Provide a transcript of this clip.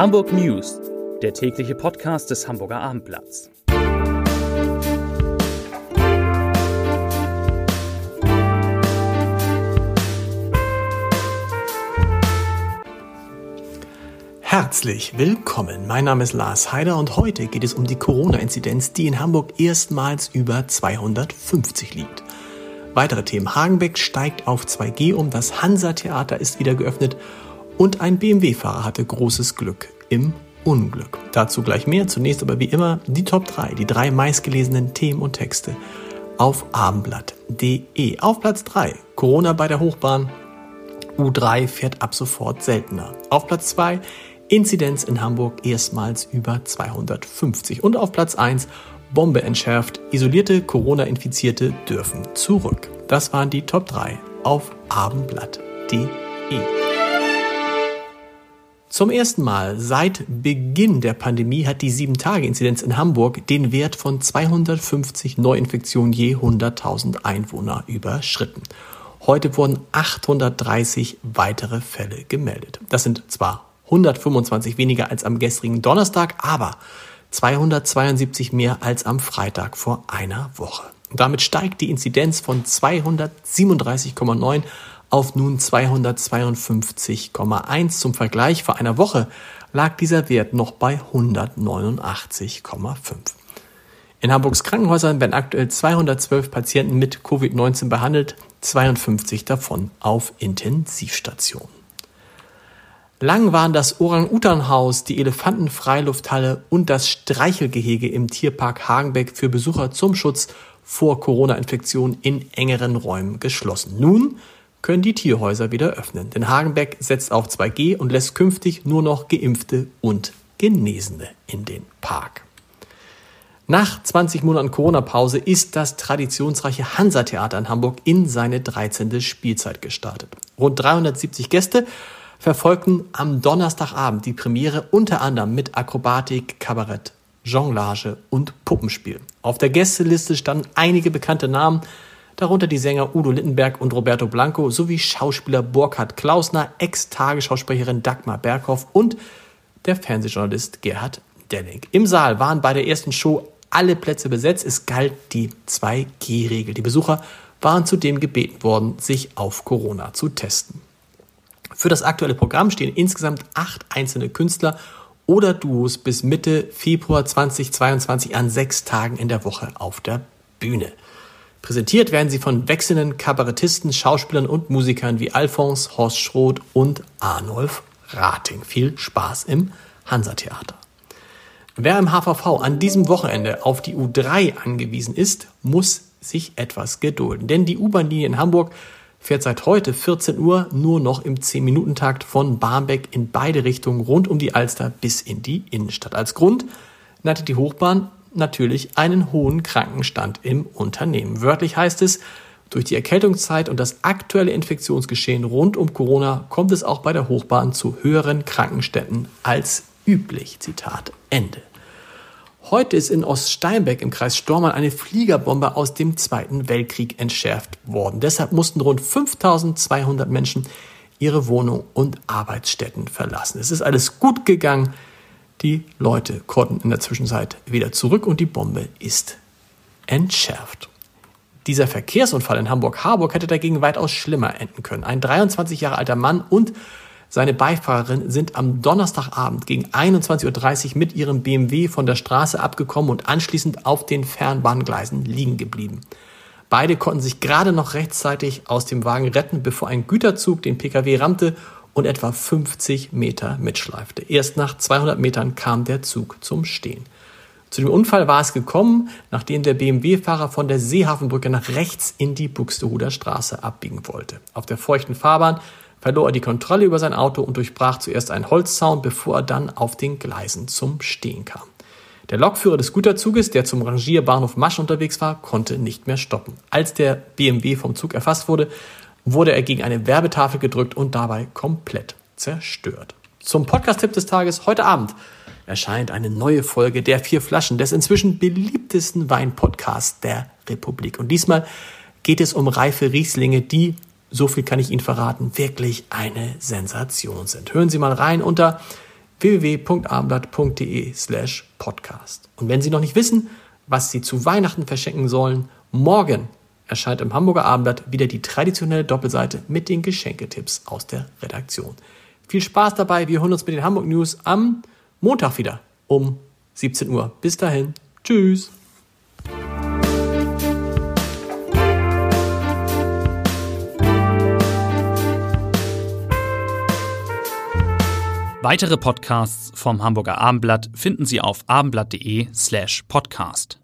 Hamburg News, der tägliche Podcast des Hamburger Abendblatts. Herzlich willkommen. Mein Name ist Lars Heider und heute geht es um die Corona-Inzidenz, die in Hamburg erstmals über 250 liegt. Weitere Themen. Hagenbeck steigt auf 2G um, das Hansa-Theater ist wieder geöffnet und ein BMW-Fahrer hatte großes Glück im Unglück. Dazu gleich mehr. Zunächst aber wie immer die Top 3, die drei meistgelesenen Themen und Texte auf abendblatt.de. Auf Platz 3 Corona bei der Hochbahn. U3 fährt ab sofort seltener. Auf Platz 2 Inzidenz in Hamburg erstmals über 250. Und auf Platz 1 Bombe entschärft, isolierte Corona-Infizierte dürfen zurück. Das waren die Top 3 auf abendblatt.de. Zum ersten Mal seit Beginn der Pandemie hat die 7-Tage-Inzidenz in Hamburg den Wert von 250 Neuinfektionen je 100.000 Einwohner überschritten. Heute wurden 830 weitere Fälle gemeldet. Das sind zwar 125 weniger als am gestrigen Donnerstag, aber 272 mehr als am Freitag vor einer Woche. Und damit steigt die Inzidenz von 237,9 auf nun 252,1. Zum Vergleich vor einer Woche lag dieser Wert noch bei 189,5. In Hamburgs Krankenhäusern werden aktuell 212 Patienten mit Covid-19 behandelt, 52 davon auf Intensivstationen. Lang waren das Orang-Utan-Haus, die Elefantenfreilufthalle und das Streichelgehege im Tierpark Hagenbeck für Besucher zum Schutz vor Corona-Infektionen in engeren Räumen geschlossen. Nun können die Tierhäuser wieder öffnen, denn Hagenbeck setzt auf 2G und lässt künftig nur noch Geimpfte und Genesene in den Park. Nach 20 Monaten Corona-Pause ist das traditionsreiche Hansa-Theater in Hamburg in seine 13. Spielzeit gestartet. Rund 370 Gäste verfolgten am Donnerstagabend die Premiere unter anderem mit Akrobatik, Kabarett, Jonglage und Puppenspiel. Auf der Gästeliste standen einige bekannte Namen, darunter die Sänger Udo Littenberg und Roberto Blanco sowie Schauspieler Burkhard Klausner, Ex-Tagesschausprecherin Dagmar Berghoff und der Fernsehjournalist Gerhard Delling. Im Saal waren bei der ersten Show alle Plätze besetzt. Es galt die 2G-Regel. Die Besucher waren zudem gebeten worden, sich auf Corona zu testen. Für das aktuelle Programm stehen insgesamt acht einzelne Künstler oder Duos bis Mitte Februar 2022 an sechs Tagen in der Woche auf der Bühne. Präsentiert werden sie von wechselnden Kabarettisten, Schauspielern und Musikern wie Alphonse, Horst Schroth und Arnulf Rating. Viel Spaß im Hansa-Theater. Wer im HVV an diesem Wochenende auf die U3 angewiesen ist, muss sich etwas gedulden. Denn die U-Bahn-Linie in Hamburg fährt seit heute 14 Uhr nur noch im 10-Minuten-Takt von Barmbek in beide Richtungen rund um die Alster bis in die Innenstadt. Als Grund nannte die Hochbahn natürlich einen hohen Krankenstand im Unternehmen. Wörtlich heißt es, durch die Erkältungszeit und das aktuelle Infektionsgeschehen rund um Corona kommt es auch bei der Hochbahn zu höheren Krankenständen als üblich. Zitat Ende. Heute ist in Oststeinbeck im Kreis Stormann eine Fliegerbombe aus dem Zweiten Weltkrieg entschärft worden. Deshalb mussten rund 5200 Menschen ihre Wohnung und Arbeitsstätten verlassen. Es ist alles gut gegangen. Die Leute konnten in der Zwischenzeit wieder zurück und die Bombe ist entschärft. Dieser Verkehrsunfall in Hamburg-Harburg hätte dagegen weitaus schlimmer enden können. Ein 23 Jahre alter Mann und seine Beifahrerin sind am Donnerstagabend gegen 21.30 Uhr mit ihrem BMW von der Straße abgekommen und anschließend auf den Fernbahngleisen liegen geblieben. Beide konnten sich gerade noch rechtzeitig aus dem Wagen retten, bevor ein Güterzug den Pkw rammte und etwa 50 Meter mitschleifte. Erst nach 200 Metern kam der Zug zum Stehen. Zu dem Unfall war es gekommen, nachdem der BMW-Fahrer von der Seehafenbrücke nach rechts in die Buxtehuder Straße abbiegen wollte. Auf der feuchten Fahrbahn verlor er die Kontrolle über sein Auto und durchbrach zuerst einen Holzzaun, bevor er dann auf den Gleisen zum Stehen kam. Der Lokführer des Güterzuges, der zum Rangierbahnhof Masch unterwegs war, konnte nicht mehr stoppen. Als der BMW vom Zug erfasst wurde, wurde er gegen eine Werbetafel gedrückt und dabei komplett zerstört. Zum Podcast-Tipp des Tages heute Abend erscheint eine neue Folge der vier Flaschen des inzwischen beliebtesten Weinpodcasts der Republik. Und diesmal geht es um reife Rieslinge, die so viel kann ich Ihnen verraten, wirklich eine Sensation sind. Hören Sie mal rein unter www.abendblatt.de slash podcast. Und wenn Sie noch nicht wissen, was Sie zu Weihnachten verschenken sollen, morgen erscheint im Hamburger Abendblatt wieder die traditionelle Doppelseite mit den Geschenketipps aus der Redaktion. Viel Spaß dabei, wir hören uns mit den Hamburg News am Montag wieder um 17 Uhr. Bis dahin, tschüss. Weitere Podcasts vom Hamburger Abendblatt finden Sie auf abendblatt.de slash podcast.